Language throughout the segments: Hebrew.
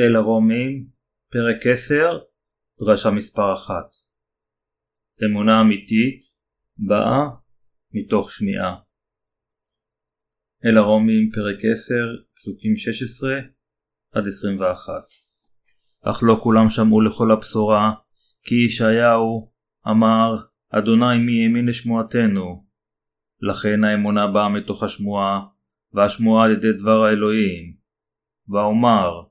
אל הרומים, פרק 10, דרשה מספר 1 אמונה אמיתית באה מתוך שמיעה. אל הרומים, פרק 10, פסוקים 16 עד 21 אך לא כולם שמעו לכל הבשורה, כי ישעיהו אמר, אדוני מי האמין לשמועתנו. לכן האמונה באה מתוך השמועה, והשמועה על ידי דבר האלוהים. ואומר,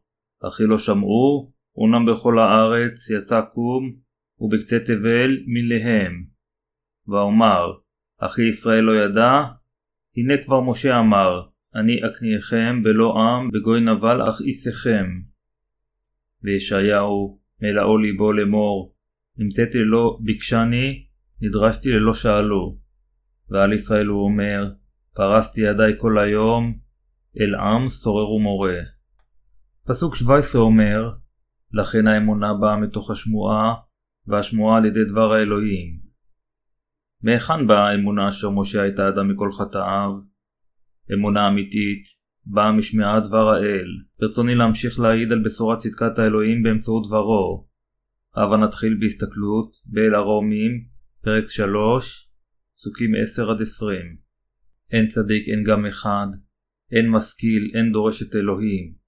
אחי לא שמעו, אומנם בכל הארץ יצא קום, ובקצה תבל מלהם. ואומר, אחי ישראל לא ידע, הנה כבר משה אמר, אני אקניכם בלא עם בגוי נבל אך איסכם. וישעיהו מלאו ליבו לאמור, נמצאתי ללא ביקשני, נדרשתי ללא שאלו. ועל ישראל הוא אומר, פרסתי ידיי כל היום, אל עם שורר ומורה. פסוק 17 אומר, לכן האמונה באה מתוך השמועה, והשמועה על ידי דבר האלוהים. מהיכן באה האמונה אשר משה הייתה אדם מכל חטאיו? אמונה אמיתית באה משמיעת דבר האל. ברצוני להמשיך להעיד על בשורת צדקת האלוהים באמצעות דברו. הבה נתחיל בהסתכלות באל הרומים, פרק 3, פסוקים 10-20. אין צדיק אין גם אחד, אין משכיל אין דורש את אלוהים.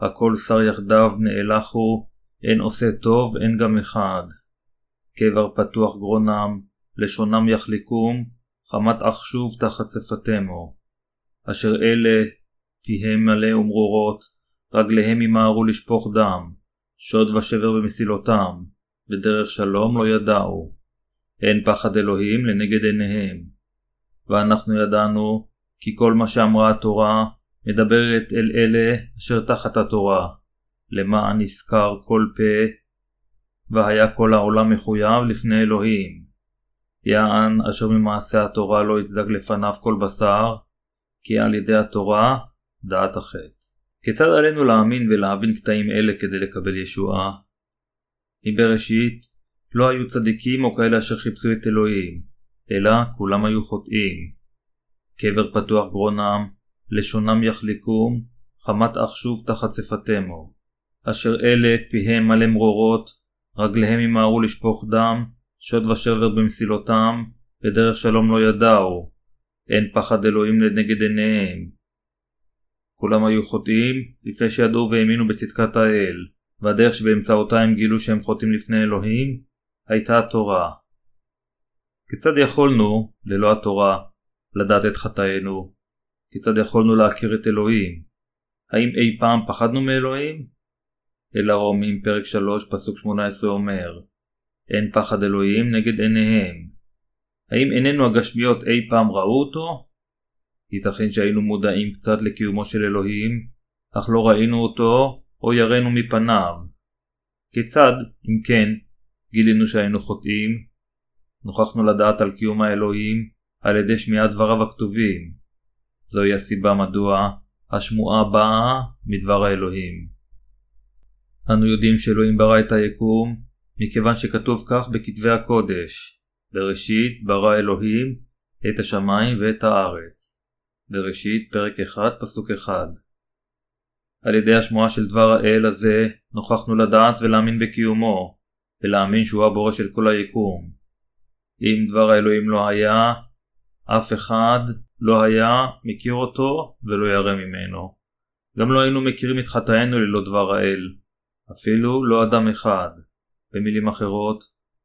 הכל שר יחדיו נאלחו, אין עושה טוב, אין גם אחד. קבר פתוח גרונם, לשונם יחליקום, חמת אך שוב תחת שפתמו. אשר אלה, פיהם מלא ומרורות, רגליהם ימהרו לשפוך דם, שוד ושבר במסילותם, ודרך שלום לא ידעו. אין פחד אלוהים לנגד עיניהם. ואנחנו ידענו, כי כל מה שאמרה התורה, מדברת אל אלה אשר תחת התורה, למען נזכר כל פה, והיה כל העולם מחויב לפני אלוהים. יען אשר ממעשה התורה לא יצדק לפניו כל בשר, כי על ידי התורה דעת החטא. כיצד עלינו להאמין ולהבין קטעים אלה כדי לקבל ישועה? מבראשית לא היו צדיקים או כאלה אשר חיפשו את אלוהים, אלא כולם היו חוטאים. קבר פתוח גרונם, לשונם יחליקום, חמת אך שוב תחת שפתמו. אשר אלה פיהם מלא מרורות, רגליהם ימהרו לשפוך דם, שוד ושבר במסילותם, בדרך שלום לא ידעו, אין פחד אלוהים לנגד עיניהם. כולם היו חוטאים לפני שידעו והאמינו בצדקת האל, והדרך שבאמצעותה הם גילו שהם חוטאים לפני אלוהים, הייתה התורה. כיצד יכולנו, ללא התורה, לדעת את חטאינו, כיצד יכולנו להכיר את אלוהים? האם אי פעם פחדנו מאלוהים? אל הרומים פרק 3 פסוק 18 אומר אין פחד אלוהים נגד עיניהם. האם עינינו הגשמיות אי פעם ראו אותו? ייתכן שהיינו מודעים קצת לקיומו של אלוהים, אך לא ראינו אותו או יראנו מפניו. כיצד, אם כן, גילינו שהיינו חוטאים? נוכחנו לדעת על קיום האלוהים על ידי שמיעת דבריו הכתובים. זוהי הסיבה מדוע השמועה באה מדבר האלוהים. אנו יודעים שאלוהים ברא את היקום מכיוון שכתוב כך בכתבי הקודש בראשית ברא אלוהים את השמיים ואת הארץ. בראשית פרק 1 פסוק 1 על ידי השמועה של דבר האל הזה נוכחנו לדעת ולהאמין בקיומו ולהאמין שהוא הבורא של כל היקום. אם דבר האלוהים לא היה, אף אחד לא היה מכיר אותו ולא ירא ממנו. גם לא היינו מכירים את חטאינו ללא דבר האל, אפילו לא אדם אחד. במילים אחרות,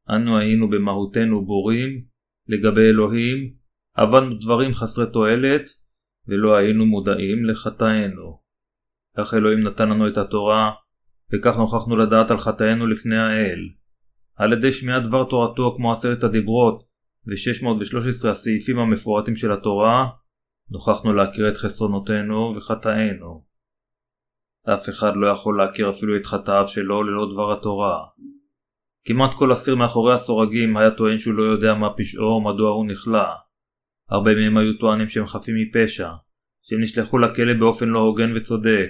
אנו היינו במהותנו בורים לגבי אלוהים, עבדנו דברים חסרי תועלת, ולא היינו מודעים לחטאינו. כך אלוהים נתן לנו את התורה, וכך נוכחנו לדעת על חטאינו לפני האל. על ידי שמיעת דבר תורתו כמו עשרת הדיברות, ו-613 הסעיפים המפורטים של התורה, נוכחנו להכיר את חסרונותינו וחטאינו. אף אחד לא יכול להכיר אפילו את חטאיו שלו ללא דבר התורה. כמעט כל אסיר מאחורי הסורגים היה טוען שהוא לא יודע מה פשעו או מדוע הוא נכלא. הרבה מהם היו טוענים שהם חפים מפשע, שהם נשלחו לכלא באופן לא הוגן וצודק.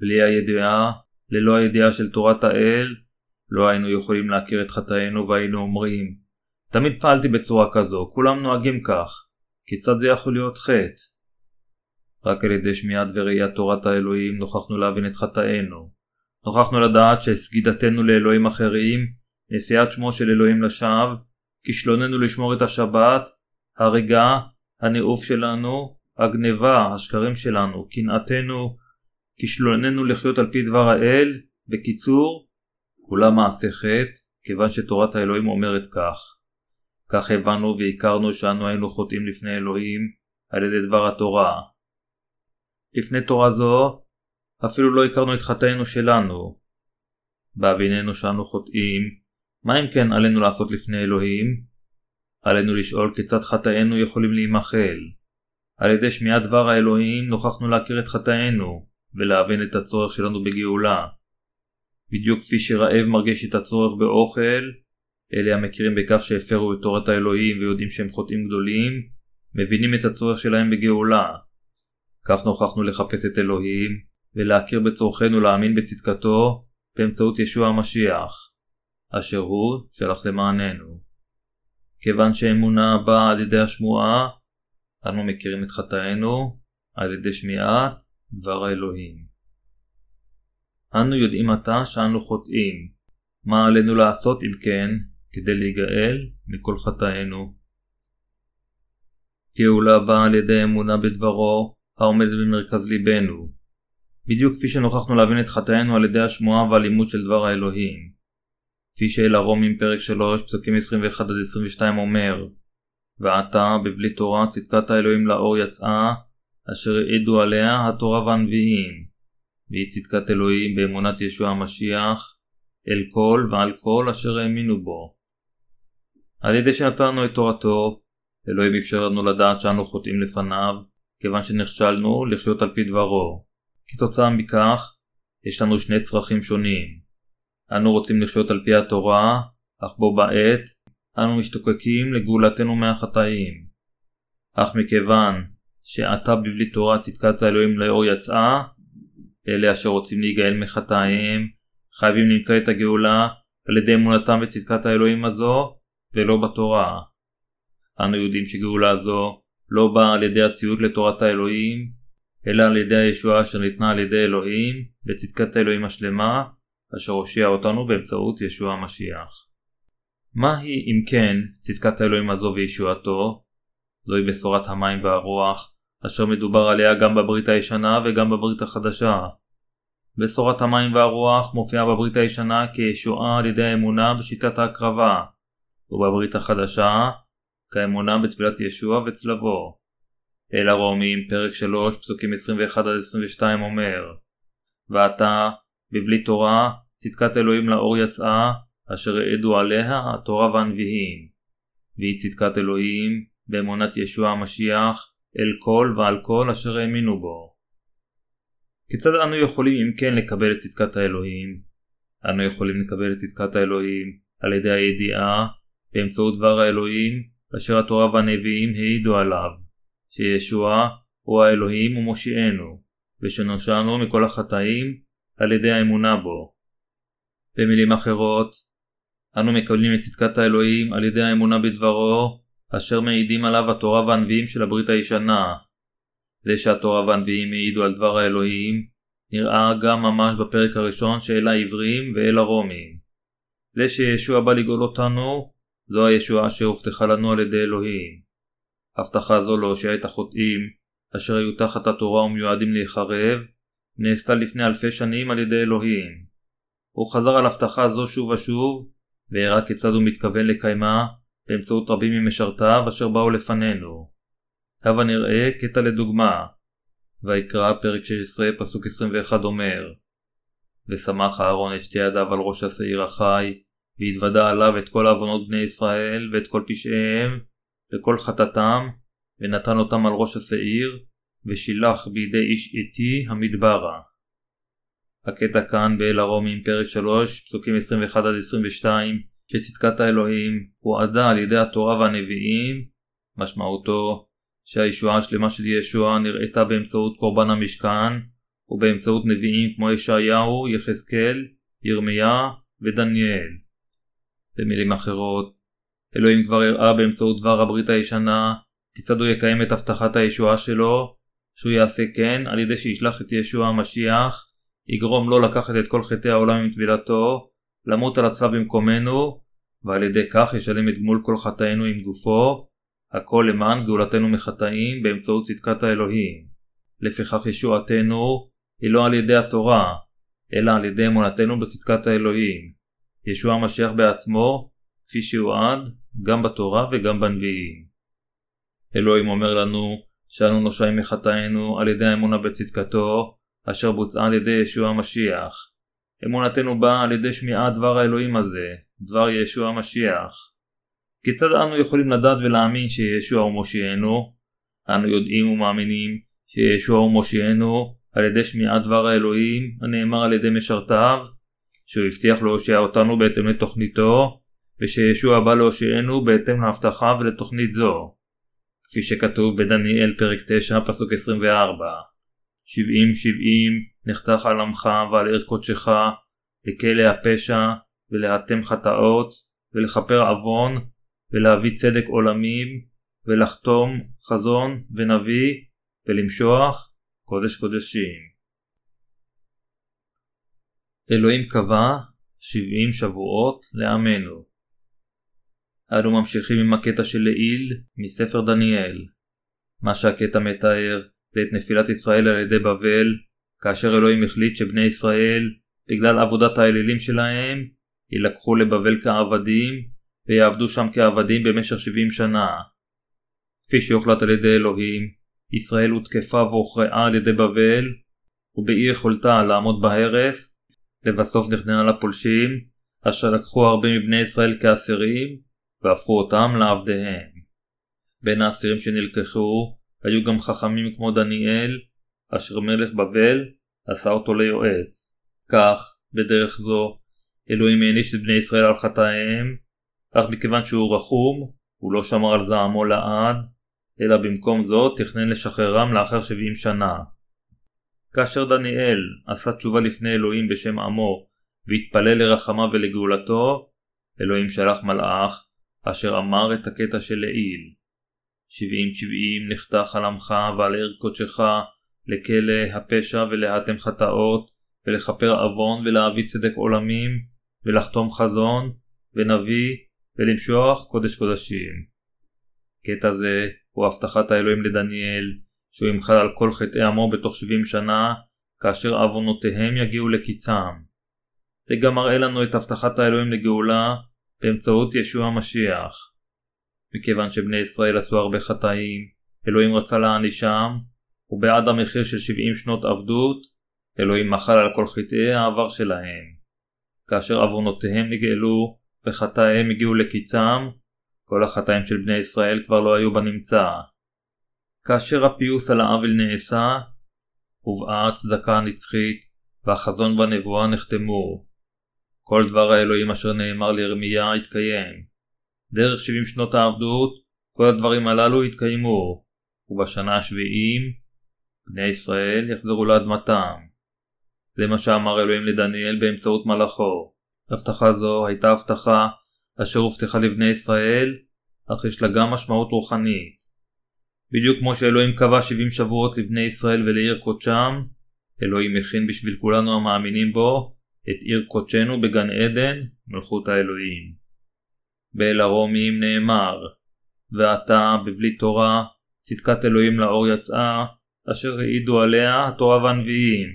בלי הידיעה, ללא הידיעה של תורת האל, לא היינו יכולים להכיר את חטאינו והיינו אומרים תמיד פעלתי בצורה כזו, כולם נוהגים כך. כיצד זה יכול להיות חטא? רק על ידי שמיעת וראיית תורת האלוהים נוכחנו להבין את חטאינו. נוכחנו לדעת שסגידתנו לאלוהים אחרים, נשיאת שמו של אלוהים לשווא, כישלוננו לשמור את השבת, הריגה, הניאוף שלנו, הגניבה, השקרים שלנו, קנאתנו, כישלוננו לחיות על פי דבר האל, בקיצור, כולם מעשי חטא, כיוון שתורת האלוהים אומרת כך. כך הבנו והכרנו שאנו היינו חוטאים לפני אלוהים על ידי דבר התורה. לפני תורה זו, אפילו לא הכרנו את חטאינו שלנו. בהביננו שאנו חוטאים, מה אם כן עלינו לעשות לפני אלוהים? עלינו לשאול כיצד חטאינו יכולים להימחל. על ידי שמיעת דבר האלוהים נוכחנו להכיר את חטאינו, ולהבין את הצורך שלנו בגאולה. בדיוק כפי שרעב מרגיש את הצורך באוכל, אלה המכירים בכך שהפרו את תורת האלוהים ויודעים שהם חוטאים גדולים, מבינים את הצורך שלהם בגאולה. כך נוכחנו לחפש את אלוהים, ולהכיר בצורכנו להאמין בצדקתו, באמצעות ישוע המשיח, אשר הוא שלח למעננו. כיוון שאמונה באה על ידי השמועה, אנו מכירים את חטאינו על ידי שמיעת דבר האלוהים. אנו יודעים עתה שאנו חוטאים. מה עלינו לעשות אם כן, כדי להיגאל מכל חטאינו? גאולה באה על ידי אמונה בדברו, העומדת במרכז ליבנו. בדיוק כפי שנוכחנו להבין את חטאינו על ידי השמועה והלימוד של דבר האלוהים. כפי שאל הרומים פרק 3 פסוקים 21-22 אומר ועתה בבלי תורה צדקת האלוהים לאור יצאה אשר העידו עליה התורה והנביאים והיא צדקת אלוהים באמונת ישוע המשיח, אל כל ועל כל אשר האמינו בו. על ידי שנתנו את תורתו, אלוהים אפשר לנו לדעת שאנו חוטאים לפניו, כיוון שנכשלנו לחיות על פי דברו. כתוצאה מכך, יש לנו שני צרכים שונים. אנו רוצים לחיות על פי התורה, אך בו בעת, אנו משתוקקים לגאולתנו מהחטאים. אך מכיוון שעתה בבלי תורה צדקת האלוהים לאור יצאה, אלה אשר רוצים להיגאל מחטאיהם, חייבים למצוא את הגאולה על ידי אמונתם בצדקת האלוהים הזו, ולא בתורה. אנו יודעים שגאולה זו לא באה על ידי הציות לתורת האלוהים, אלא על ידי הישועה אשר ניתנה על ידי אלוהים, בצדקת האלוהים השלמה, אשר הושיע אותנו באמצעות ישוע המשיח. מהי אם כן צדקת האלוהים הזו וישועתו? זוהי בשורת המים והרוח, אשר מדובר עליה גם בברית הישנה וגם בברית החדשה. בשורת המים והרוח מופיעה בברית הישנה כישועה על ידי האמונה בשיטת ההקרבה, ובברית החדשה כאמונה בתפילת ישוע וצלבו. אל הרומים פרק 3 פסוקים 21-22 אומר ועתה בבלי תורה צדקת אלוהים לאור יצאה אשר העדו עליה התורה והנביאים והיא צדקת אלוהים באמונת ישוע המשיח אל כל ועל כל אשר האמינו בו. כיצד אנו יכולים אם כן לקבל את צדקת האלוהים? אנו יכולים לקבל את צדקת האלוהים על ידי הידיעה באמצעות דבר האלוהים אשר התורה והנביאים העידו עליו, שישוע הוא האלוהים ומושיענו, ושנושענו מכל החטאים על ידי האמונה בו. במילים אחרות, אנו מקבלים את צדקת האלוהים על ידי האמונה בדברו אשר מעידים עליו התורה והנביאים של הברית הישנה. זה שהתורה והנביאים העידו על דבר האלוהים, נראה גם ממש בפרק הראשון שאל העברים ואל הרומים. זה שישוע בא לגאול אותנו, זו הישועה שהובטחה לנו על ידי אלוהים. הבטחה זו להושיע את החוטאים, אשר היו תחת התורה ומיועדים להיחרב, נעשתה לפני אלפי שנים על ידי אלוהים. הוא חזר על הבטחה זו שוב ושוב, והראה כיצד הוא מתכוון לקיימה באמצעות רבים ממשרתיו אשר באו לפנינו. הבה נראה קטע לדוגמה. ויקרא פרק 16 פסוק 21 אומר ושמח אהרון את שתי ידיו על ראש השעיר החי והתוודה עליו את כל עוונות בני ישראל ואת כל פשעיהם וכל חטאתם ונתן אותם על ראש השעיר ושילח בידי איש עתי המדברה. הקטע כאן באל הרומים פרק 3 פסוקים 21-22 שצדקת האלוהים הועדה על ידי התורה והנביאים, משמעותו שהישועה השלמה של ישוע נראתה באמצעות קורבן המשכן ובאמצעות נביאים כמו ישעיהו, יחזקאל, ירמיה ודניאל. במילים אחרות, אלוהים כבר הראה באמצעות דבר הברית הישנה כיצד הוא יקיים את הבטחת הישועה שלו, שהוא יעשה כן על ידי שישלח את ישוע המשיח יגרום לו לקחת את כל חטאי העולם עם טבילתו, למות על הצלב במקומנו, ועל ידי כך ישלם את גמול כל חטאינו עם גופו, הכל למען גאולתנו מחטאים באמצעות צדקת האלוהים. לפיכך ישועתנו היא לא על ידי התורה, אלא על ידי אמונתנו בצדקת האלוהים. ישוע המשיח בעצמו, כפי שיועד, גם בתורה וגם בנביאים. אלוהים אומר לנו שאנו נושעים מחטאינו על ידי האמונה בצדקתו, אשר בוצעה על ידי ישוע המשיח. אמונתנו באה על ידי שמיעת דבר האלוהים הזה, דבר ישוע המשיח. כיצד אנו יכולים לדעת ולהאמין שישוע הוא מושיענו? אנו יודעים ומאמינים שישוע הוא מושיענו על ידי שמיעת דבר האלוהים הנאמר על ידי משרתיו, שהוא הבטיח להושיע אותנו בהתאם לתוכניתו, ושישוע בא להושיענו בהתאם להבטחה ולתוכנית זו. כפי שכתוב בדניאל פרק 9 פסוק 24 שבעים שבעים נחתך על עמך ועל עיר קודשך לכלא הפשע ולהאטם חטאות ולכפר עוון ולהביא צדק עולמים ולחתום חזון ונביא ולמשוח קודש קודשים. אלוהים קבע 70 שבועות לעמנו. אנו ממשיכים עם הקטע של לעיל מספר דניאל. מה שהקטע מתאר זה את נפילת ישראל על ידי בבל, כאשר אלוהים החליט שבני ישראל, בגלל עבודת האלילים שלהם, יילקחו לבבל כעבדים, ויעבדו שם כעבדים במשך 70 שנה. כפי שהוחלט על ידי אלוהים, ישראל הותקפה והוכרעה על ידי בבל, ובאי יכולתה לעמוד בהרס, לבסוף נכנעה לפולשים, אשר לקחו הרבה מבני ישראל כאסירים, והפכו אותם לעבדיהם. בין האסירים שנלקחו היו גם חכמים כמו דניאל, אשר מלך בבל עשה אותו ליועץ. כך, בדרך זו, אלוהים העניש את בני ישראל על חטאיהם, אך מכיוון שהוא רחום, הוא לא שמר על זעמו לעד, אלא במקום זאת תכנן לשחררם לאחר 70 שנה. כאשר דניאל עשה תשובה לפני אלוהים בשם עמו, והתפלל לרחמה ולגאולתו, אלוהים שלח מלאך, אשר אמר את הקטע של לעיל. שבעים שבעים נחתך על עמך ועל עיר קודשך לכלא הפשע ולהאטם חטאות ולכפר עוון ולהביא צדק עולמים ולחתום חזון ונביא ולמשוח קודש קודשים. קטע זה הוא הבטחת האלוהים לדניאל שהוא ימחל על כל חטאי עמו בתוך שבעים שנה כאשר עוונותיהם יגיעו לקיצם. זה גם מראה לנו את הבטחת האלוהים לגאולה באמצעות ישוע המשיח. מכיוון שבני ישראל עשו הרבה חטאים, אלוהים רצה להענישם, ובעד המחיר של 70 שנות עבדות, אלוהים מחל על כל חטאי העבר שלהם. כאשר עוונותיהם נגאלו וחטאיהם הגיעו לקיצם, כל החטאים של בני ישראל כבר לא היו בנמצא. כאשר הפיוס על העוול נעשה, הובאה הצדקה הנצחית, והחזון והנבואה נחתמו. כל דבר האלוהים אשר נאמר לירמיה התקיים. דרך 70 שנות העבדות, כל הדברים הללו התקיימו, ובשנה השביעים, בני ישראל יחזרו לאדמתם. זה מה שאמר אלוהים לדניאל באמצעות מלאכו. הבטחה זו הייתה הבטחה אשר הובטחה לבני ישראל, אך יש לה גם משמעות רוחנית. בדיוק כמו שאלוהים קבע 70 שבועות לבני ישראל ולעיר קודשם, אלוהים הכין בשביל כולנו המאמינים בו את עיר קודשנו בגן עדן, מלכות האלוהים. באל הרומים נאמר ועתה בבלי תורה צדקת אלוהים לאור יצאה אשר העידו עליה התורה והנביאים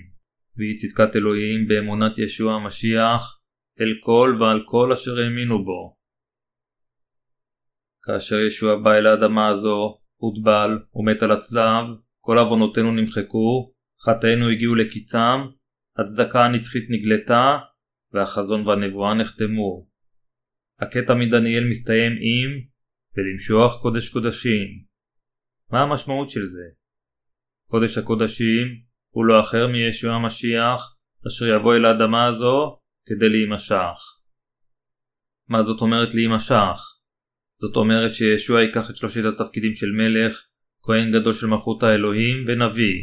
והיא צדקת אלוהים באמונת ישוע המשיח אל כל ועל כל אשר האמינו בו. כאשר ישוע בא אל האדמה הזו, הוטבל ומת על הצלב, כל עוונותינו נמחקו, חטאינו הגיעו לקיצם, הצדקה הנצחית נגלתה, והחזון והנבואה נחתמו. הקטע מדניאל מסתיים עם ולמשוח קודש קודשים. מה המשמעות של זה? קודש הקודשים הוא לא אחר מישוע המשיח אשר יבוא אל האדמה הזו כדי להימשך. מה זאת אומרת להימשך? זאת אומרת שישוע ייקח את שלושת התפקידים של מלך, כהן גדול של מלכות האלוהים ונביא.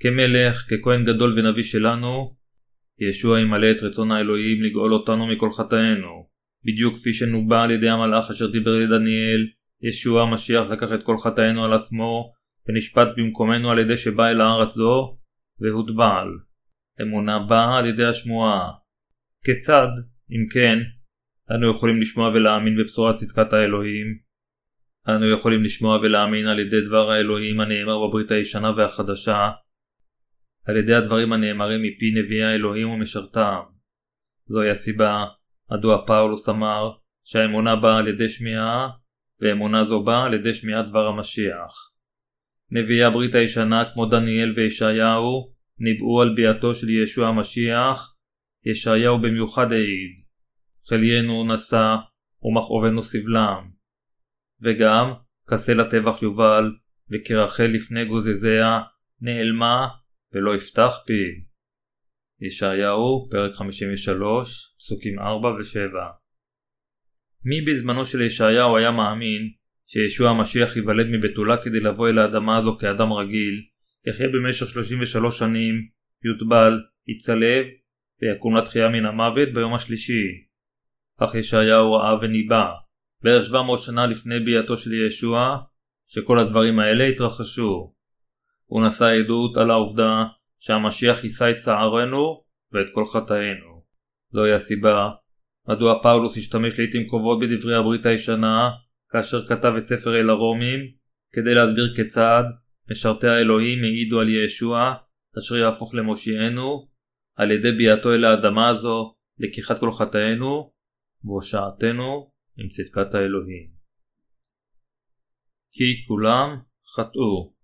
כמלך, ככהן גדול ונביא שלנו, ישוע ימלא את רצון האלוהים לגאול אותנו מכל חטאינו. בדיוק כפי שנובע על ידי המלאך אשר דיבר לדניאל, ישוע המשיח לקח את כל חטאינו על עצמו, ונשפט במקומנו על ידי שבא אל הארץ זו, והוטבל. אמונה באה על ידי השמועה. כיצד, אם כן, אנו יכולים לשמוע ולהאמין בבשורת צדקת האלוהים? אנו יכולים לשמוע ולהאמין על ידי דבר האלוהים הנאמר בברית הישנה והחדשה, על ידי הדברים הנאמרים מפי נביאי האלוהים ומשרתם. זוהי הסיבה מדוע פאולוס אמר שהאמונה באה על ידי שמיעה, ואמונה זו באה על ידי שמיעת דבר המשיח. נביאי הברית הישנה כמו דניאל וישעיהו ניבאו על ביאתו של ישוע המשיח, ישעיהו במיוחד העיד. חליינו נשא ומכאובנו סבלם. וגם כסה לטבח יובל, וכרחל לפני גוזזיה, נעלמה ולא יפתח פיו. ישעיהו, פרק 53, פסוקים 4 ו-7 מי בזמנו של ישעיהו היה מאמין שישוע המשיח ייוולד מבתולה כדי לבוא אל האדמה הזו כאדם רגיל, יחיה במשך 33 שנים, יוטבל, יצלב, ויקום לתחייה מן המוות ביום השלישי. אך ישעיהו ראה וניבא, בערך 700 שנה לפני ביאתו של ישוע, שכל הדברים האלה התרחשו. הוא נשא עדות על העובדה שהמשיח יישא את צערנו ואת כל חטאינו. זוהי הסיבה מדוע פאולוס השתמש לעיתים קרובות בדברי הברית הישנה כאשר כתב את ספר אל הרומים כדי להסביר כיצד משרתי האלוהים העידו על ישוע אשר יהפוך למושיענו על ידי ביאתו אל האדמה הזו לקיחת כל חטאינו והושעתנו עם צדקת האלוהים. כי כולם חטאו.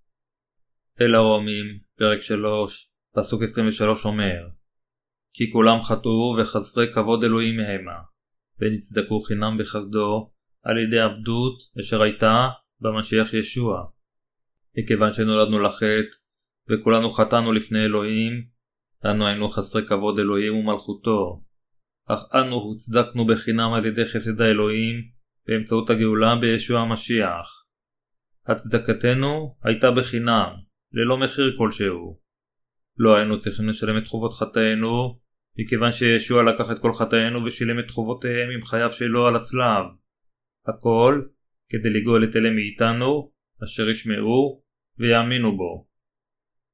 אל הרומים, פרק 3, פסוק 23 אומר כי כולם חטאו וחסרי כבוד אלוהים המה, ונצדקו חינם בחסדו על ידי עבדות אשר הייתה במשיח ישוע. מכיוון שנולדנו לחטא, וכולנו חטאנו לפני אלוהים, אנו היינו חסרי כבוד אלוהים ומלכותו. אך אנו הוצדקנו בחינם על ידי חסד האלוהים, באמצעות הגאולה בישוע המשיח. הצדקתנו הייתה בחינם, ללא מחיר כלשהו. לא היינו צריכים לשלם את חובות חטאינו, מכיוון שישוע לקח את כל חטאינו ושילם את חובותיהם עם חייו שלו על הצלב. הכל כדי לגאול את אלה מאיתנו, אשר ישמעו ויאמינו בו.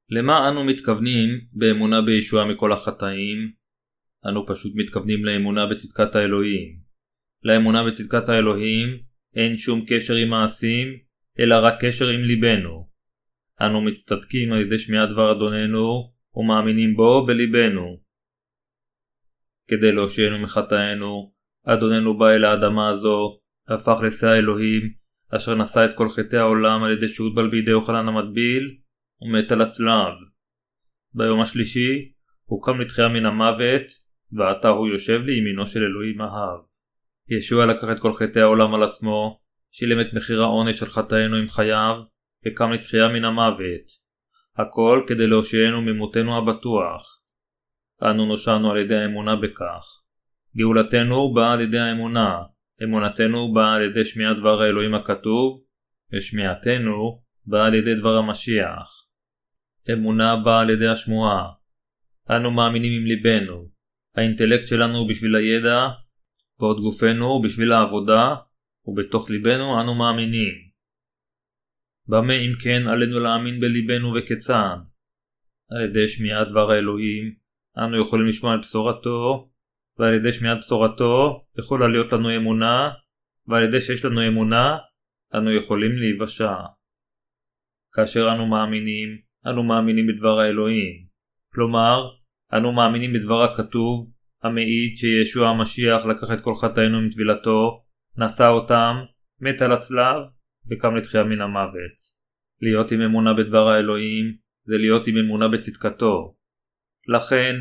למה אנו מתכוונים באמונה בישוע מכל החטאים? אנו פשוט מתכוונים לאמונה בצדקת האלוהים. לאמונה בצדקת האלוהים אין שום קשר עם מעשים, אלא רק קשר עם ליבנו. אנו מצטדקים על ידי שמיעת דבר אדוננו, ומאמינים בו בליבנו. כדי להושיענו מחטאינו, אדוננו בא אל האדמה הזו, והפך לשא האלוהים, אשר נשא את כל חטאי העולם על ידי שהוטבל בידי יוחנן המטביל, ומת על הצלב. ביום השלישי, הוא קם לתחייה מן המוות, ועתה הוא יושב לימינו של אלוהים אהב. ישוע לקח את כל חטאי העולם על עצמו, שילם את מחיר העונש של חטאינו עם חייו, וקם לתחייה מן המוות. הכל כדי להושיענו ממותנו הבטוח. אנו נושענו על ידי האמונה בכך. גאולתנו באה על ידי האמונה, אמונתנו באה על ידי שמיעת דבר האלוהים הכתוב, ושמיעתנו באה על ידי דבר המשיח. אמונה באה על ידי השמועה. אנו מאמינים עם ליבנו. האינטלקט שלנו הוא בשביל הידע, ועוד גופנו הוא בשביל העבודה, ובתוך ליבנו אנו מאמינים. במה אם כן עלינו להאמין בליבנו וכיצד? על ידי שמיעת דבר האלוהים, אנו יכולים לשמוע על בשורתו, ועל ידי שמיעת בשורתו יכולה להיות לנו אמונה, ועל ידי שיש לנו אמונה, אנו יכולים להיוושע. כאשר אנו מאמינים, אנו מאמינים בדבר האלוהים. כלומר, אנו מאמינים בדבר הכתוב, המעיד שישוע המשיח לקח את כל חטאינו עם טבילתו, נשא אותם, מת על הצלב, וקם לתחייה מן המוות. להיות עם אמונה בדבר האלוהים זה להיות עם אמונה בצדקתו. לכן,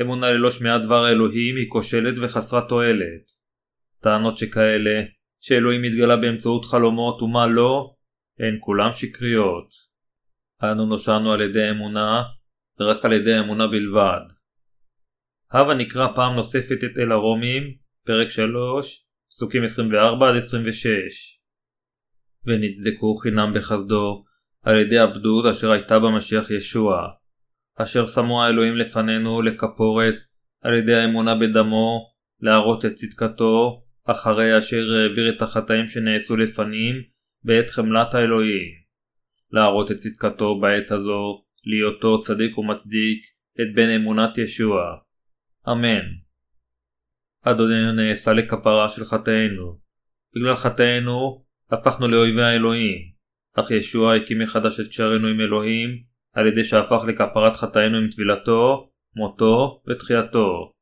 אמונה ללא שמיעת דבר האלוהים היא כושלת וחסרת תועלת. טענות שכאלה, שאלוהים מתגלה באמצעות חלומות ומה לא, הן כולם שקריות. אנו נושענו על ידי אמונה, ורק על ידי אמונה בלבד. הווה נקרא פעם נוספת את אל הרומים, פרק 3, פסוקים 24-26. ונצדקו חינם בחסדו על ידי הבדות אשר הייתה במשיח ישוע, אשר שמו האלוהים לפנינו לכפורת על ידי האמונה בדמו, להראות את צדקתו, אחרי אשר העביר את החטאים שנעשו לפנים בעת חמלת האלוהים. להראות את צדקתו בעת הזו, להיותו צדיק ומצדיק, את בן אמונת ישוע. אמן. אדוננו נעשה לכפרה של חטאינו. בגלל חטאינו הפכנו לאויבי האלוהים, אך ישוע הקים מחדש את קשרנו עם אלוהים על ידי שהפך לכפרת חטאינו עם טבילתו, מותו ותחייתו.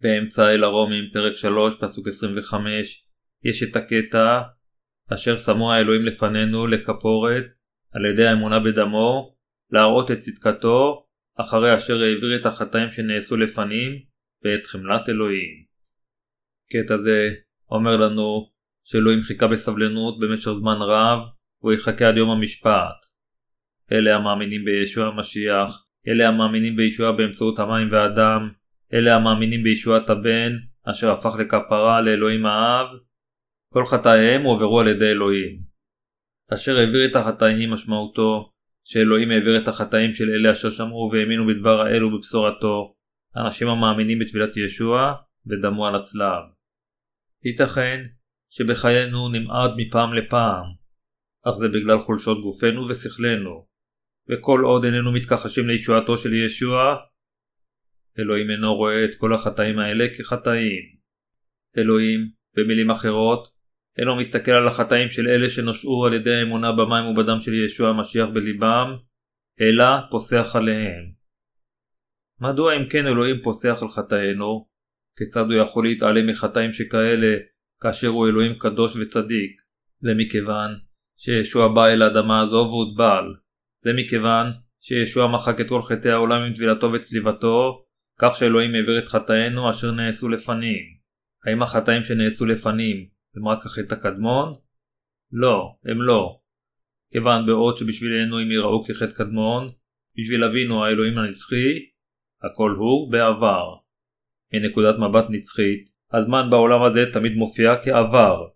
באמצע אל הרומים פרק 3 פסוק 25 יש את הקטע אשר שמו האלוהים לפנינו לכפורת על ידי האמונה בדמו להראות את צדקתו אחרי אשר העביר את החטאים שנעשו לפנים ואת חמלת אלוהים. קטע זה אומר לנו שאלוהים חיכה בסבלנות במשך זמן רב והוא יחכה עד יום המשפט. אלה המאמינים בישוע המשיח, אלה המאמינים בישוע באמצעות המים והדם, אלה המאמינים בישועת הבן, אשר הפך לכפרה לאלוהים האב, כל חטאיהם הועברו על ידי אלוהים. אשר העביר את החטאים משמעותו שאלוהים העביר את החטאים של אלה אשר שמעו והאמינו בדבר האל ובבשורתו, אנשים המאמינים בטבילת ישוע ודמו על הצלב. ייתכן שבחיינו נמעד מפעם לפעם, אך זה בגלל חולשות גופנו ושכלנו, וכל עוד איננו מתכחשים לישועתו של ישוע, אלוהים אינו רואה את כל החטאים האלה כחטאים. אלוהים, במילים אחרות, אינו מסתכל על החטאים של אלה שנושעו על ידי האמונה במים ובדם של ישוע המשיח בליבם, אלא פוסח עליהם. מדוע אם כן אלוהים פוסח על חטאינו? כיצד הוא יכול להתעלם מחטאים שכאלה כאשר הוא אלוהים קדוש וצדיק? זה מכיוון שישוע בא אל האדמה הזו והוטבל. זה מכיוון שישוע מחק את כל חטאי העולם עם טבילתו וצליבתו, כך שאלוהים העביר את חטאינו אשר נעשו לפנים. האם החטאים שנעשו לפנים הם רק החטא הקדמון? לא, הם לא. כיוון בעוד שבשבילנו הם יראו כחטא קדמון, בשביל אבינו האלוהים הנצחי, הכל הוא בעבר. מנקודת מבט נצחית, הזמן בעולם הזה תמיד מופיע כעבר.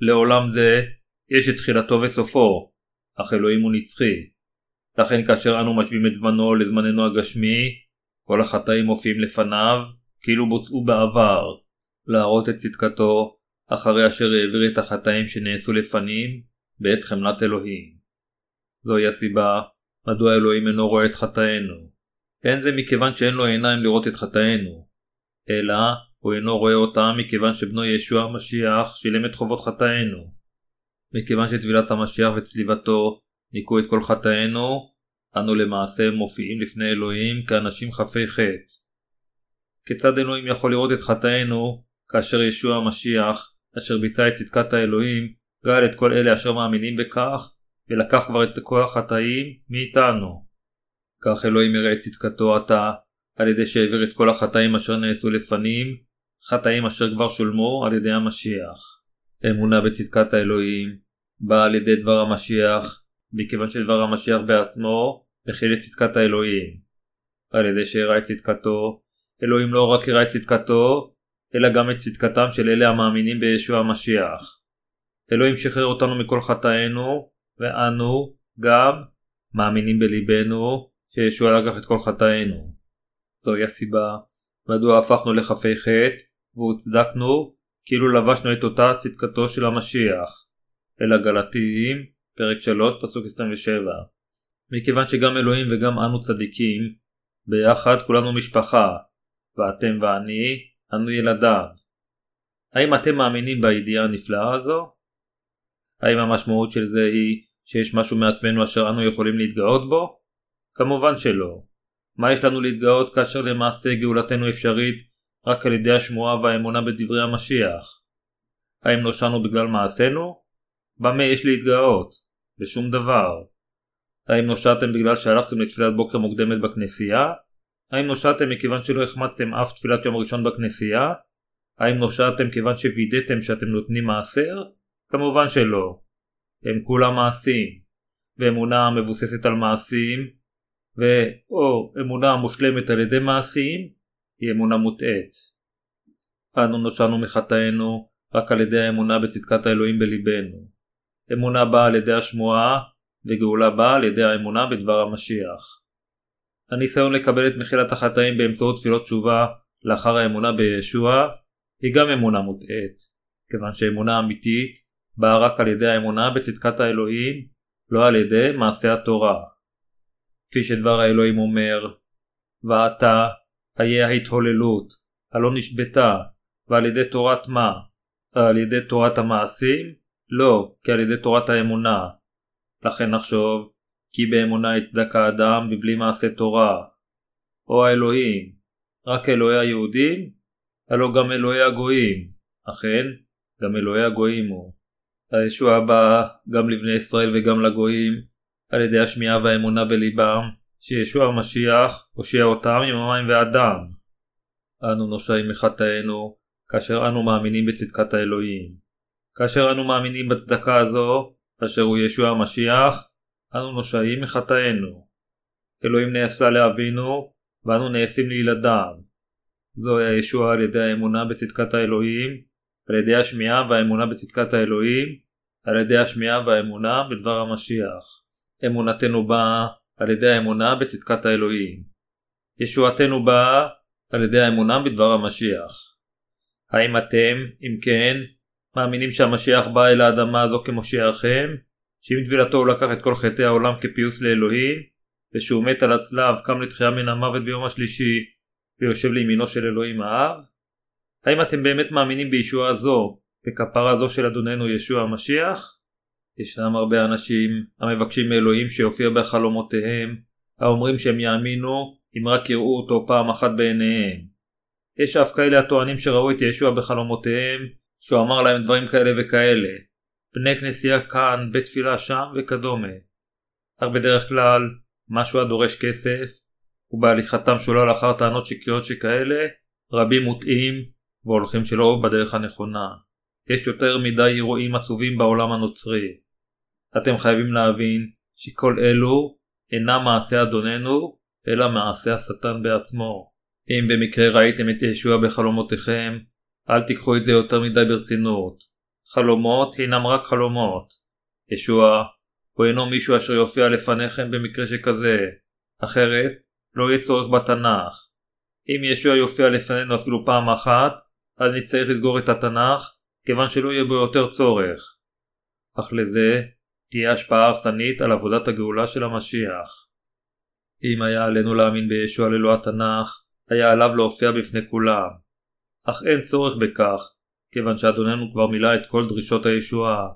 לעולם זה יש את תחילתו וסופו, אך אלוהים הוא נצחי. לכן כאשר אנו משווים את זמנו לזמננו הגשמי, כל החטאים מופיעים לפניו, כאילו בוצעו בעבר. להראות את צדקתו, אחרי אשר העביר את החטאים שנעשו לפנים, בעת חמלת אלוהים. זוהי הסיבה מדוע אלוהים אינו רואה את חטאינו. אין זה מכיוון שאין לו עיניים לראות את חטאינו, אלא הוא אינו רואה אותם מכיוון שבנו ישוע המשיח שילם את חובות חטאינו. מכיוון שטבילת המשיח וצליבתו ניקו את כל חטאינו, אנו למעשה מופיעים לפני אלוהים כאנשים חפי חטא. כיצד אלוהים יכול לראות את חטאינו כאשר ישוע המשיח אשר ביצע את צדקת האלוהים, גאל את כל אלה אשר מאמינים בכך, ולקח כבר את כוח החטאים מאיתנו. כך אלוהים יראה את צדקתו עתה, על ידי שהעביר את כל החטאים אשר נעשו לפנים, חטאים אשר כבר שולמו על ידי המשיח. אמונה בצדקת האלוהים באה על ידי דבר המשיח, מכיוון שדבר המשיח בעצמו מכיל את צדקת האלוהים. על ידי שהראה את צדקתו, אלוהים לא רק הראה את צדקתו, אלא גם את צדקתם של אלה המאמינים בישוע המשיח. אלוהים שחרר אותנו מכל חטאינו, ואנו גם מאמינים בליבנו שישוע לקח את כל חטאינו. זוהי הסיבה מדוע הפכנו לחפי חטא והוצדקנו כאילו לבשנו את אותה צדקתו של המשיח. אל הגלתיים, פרק 3, פסוק 27. מכיוון שגם אלוהים וגם אנו צדיקים, ביחד כולנו משפחה, ואתם ואני אנו ילדיו. האם אתם מאמינים בידיעה הנפלאה הזו? האם המשמעות של זה היא שיש משהו מעצמנו אשר אנו יכולים להתגאות בו? כמובן שלא. מה יש לנו להתגאות כאשר למעשה גאולתנו אפשרית רק על ידי השמועה והאמונה בדברי המשיח? האם נושענו בגלל מעשינו? במה יש להתגאות? בשום דבר. האם נושעתם בגלל שהלכתם לתפילת בוקר מוקדמת בכנסייה? האם נושעתם מכיוון שלא החמצתם אף תפילת יום ראשון בכנסייה? האם נושעתם כיוון שווידאתם שאתם נותנים מעשר? כמובן שלא. הם כולם מעשים. ואמונה המבוססת על מעשים, ו/או אמונה המושלמת על ידי מעשים, היא אמונה מוטעית. אנו נושענו מחטאינו רק על ידי האמונה בצדקת האלוהים בליבנו. אמונה באה על ידי השמועה, וגאולה באה על ידי האמונה בדבר המשיח. הניסיון לקבל את מחילת החטאים באמצעות תפילות תשובה לאחר האמונה בישוע היא גם אמונה מוטעית, כיוון שאמונה אמיתית באה רק על ידי האמונה בצדקת האלוהים, לא על ידי מעשה התורה. כפי שדבר האלוהים אומר, ועתה איה ההתהוללות, הלא נשבתה, ועל ידי תורת מה? על ידי תורת המעשים? לא, כי על ידי תורת האמונה. לכן נחשוב, כי באמונה יצדק האדם בבלי מעשה תורה. או האלוהים, רק אלוהי היהודים? הלא גם אלוהי הגויים. אכן, גם אלוהי הגויים הוא. הישוע בא גם לבני ישראל וגם לגויים, על ידי השמיעה והאמונה בליבם, שישוע המשיח הושיע אותם עם המים והדם. אנו נושעים מחטאינו, כאשר אנו מאמינים בצדקת האלוהים. כאשר אנו מאמינים בצדקה הזו, אשר הוא ישוע המשיח, אנו נושעים מחטאינו. אלוהים נעשה לאבינו, ואנו נעשים לילדיו. זוהי הישוע על ידי האמונה בצדקת האלוהים, על ידי השמיעה והאמונה בצדקת האלוהים, על ידי השמיעה והאמונה בדבר המשיח. אמונתנו באה על ידי האמונה בצדקת האלוהים. ישועתנו באה על ידי האמונה בדבר המשיח. האם אתם, אם כן, מאמינים שהמשיח בא אל האדמה הזו כמושיעכם, שעם טבילתו הוא לקח את כל חטאי העולם כפיוס לאלוהים, ושהוא מת על הצלב, קם לתחייה מן המוות ביום השלישי, ויושב לימינו של אלוהים האב? האם אתם באמת מאמינים בישועה זו, בכפרה זו של אדוננו ישוע המשיח? ישנם הרבה אנשים המבקשים מאלוהים שיופיע בחלומותיהם, האומרים שהם יאמינו אם רק יראו אותו פעם אחת בעיניהם. יש אף כאלה הטוענים שראו את ישוע בחלומותיהם, שהוא אמר להם דברים כאלה וכאלה. בני כנסייה כאן, בית תפילה שם וכדומה. אך בדרך כלל, משהו הדורש כסף, ובהליכתם שולל אחר טענות שקריות שכאלה, רבים מוטעים והולכים שלא בדרך הנכונה. יש יותר מדי אירועים עצובים בעולם הנוצרי. אתם חייבים להבין שכל אלו אינם מעשה אדוננו, אלא מעשה השטן בעצמו. אם במקרה ראיתם את ישוע בחלומותיכם, אל תיקחו את זה יותר מדי ברצינות. חלומות הינם רק חלומות. ישוע הוא אינו מישהו אשר יופיע לפניכם במקרה שכזה, אחרת לא יהיה צורך בתנ"ך. אם ישוע יופיע לפנינו אפילו פעם אחת, אז נצטרך לסגור את התנ"ך, כיוון שלא יהיה בו יותר צורך. אך לזה תהיה השפעה הרסנית על עבודת הגאולה של המשיח. אם היה עלינו להאמין בישוע ללא התנ"ך, היה עליו להופיע בפני כולם. אך אין צורך בכך, כיוון שאדוננו כבר מילא את כל דרישות הישועה.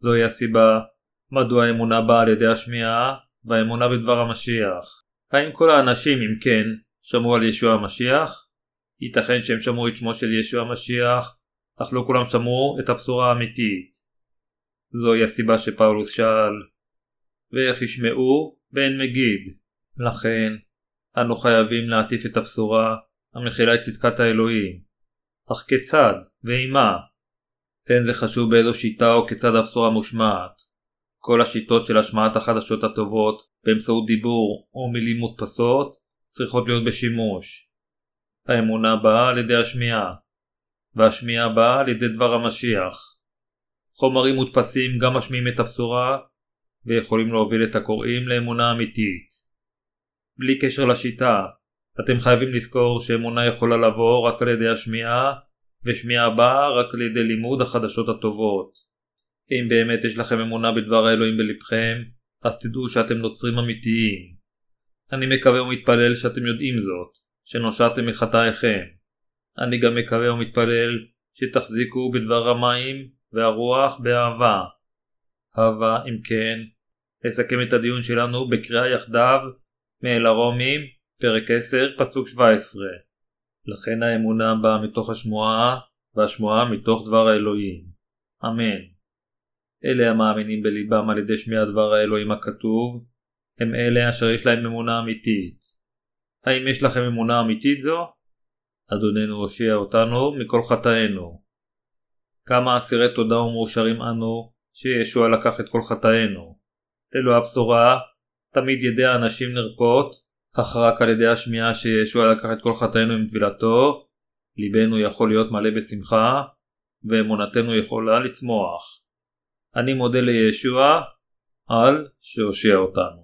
זוהי הסיבה מדוע האמונה באה על ידי השמיעה, והאמונה בדבר המשיח. האם כל האנשים, אם כן, שמעו על ישוע המשיח? ייתכן שהם שמעו את שמו של ישוע המשיח, אך לא כולם שמעו את הבשורה האמיתית. זוהי הסיבה שפאולוס שאל, ואיך ישמעו ואין מגיד. לכן, אנו חייבים להטיף את הבשורה המכילה את צדקת האלוהים. אך כיצד ועם מה? אין זה חשוב באיזו שיטה או כיצד הבשורה מושמעת. כל השיטות של השמעת החדשות הטובות באמצעות דיבור או מילים מודפסות צריכות להיות בשימוש. האמונה באה על ידי השמיעה, והשמיעה באה על ידי דבר המשיח. חומרים מודפסים גם משמיעים את הבשורה ויכולים להוביל את הקוראים לאמונה אמיתית. בלי קשר לשיטה, אתם חייבים לזכור שאמונה יכולה לבוא רק על ידי השמיעה, ושמיעה באה רק על ידי לימוד החדשות הטובות. אם באמת יש לכם אמונה בדבר האלוהים בלבכם, אז תדעו שאתם נוצרים אמיתיים. אני מקווה ומתפלל שאתם יודעים זאת, שנושעתם מחטאיכם. אני גם מקווה ומתפלל שתחזיקו בדבר המים והרוח באהבה. הווה, אם כן, נסכם את הדיון שלנו בקריאה יחדיו מאל הרומים, פרק 10, פסוק 17. לכן האמונה באה מתוך השמועה, והשמועה מתוך דבר האלוהים. אמן. אלה המאמינים בליבם על ידי שמיעת דבר האלוהים הכתוב, הם אלה אשר יש להם אמונה אמיתית. האם יש לכם אמונה אמיתית זו? אדוננו הושיע אותנו מכל חטאינו. כמה אסירי תודה ומאושרים אנו שישוע לקח את כל חטאינו. ללא הבשורה, תמיד ידי האנשים נרקות, אך רק על ידי השמיעה שישוע לקח את כל חטאינו עם טבילתו, ליבנו יכול להיות מלא בשמחה, ואמונתנו יכולה לצמוח. אני מודה לישוע על שהושיע אותנו.